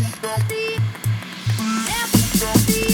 Happy, happy.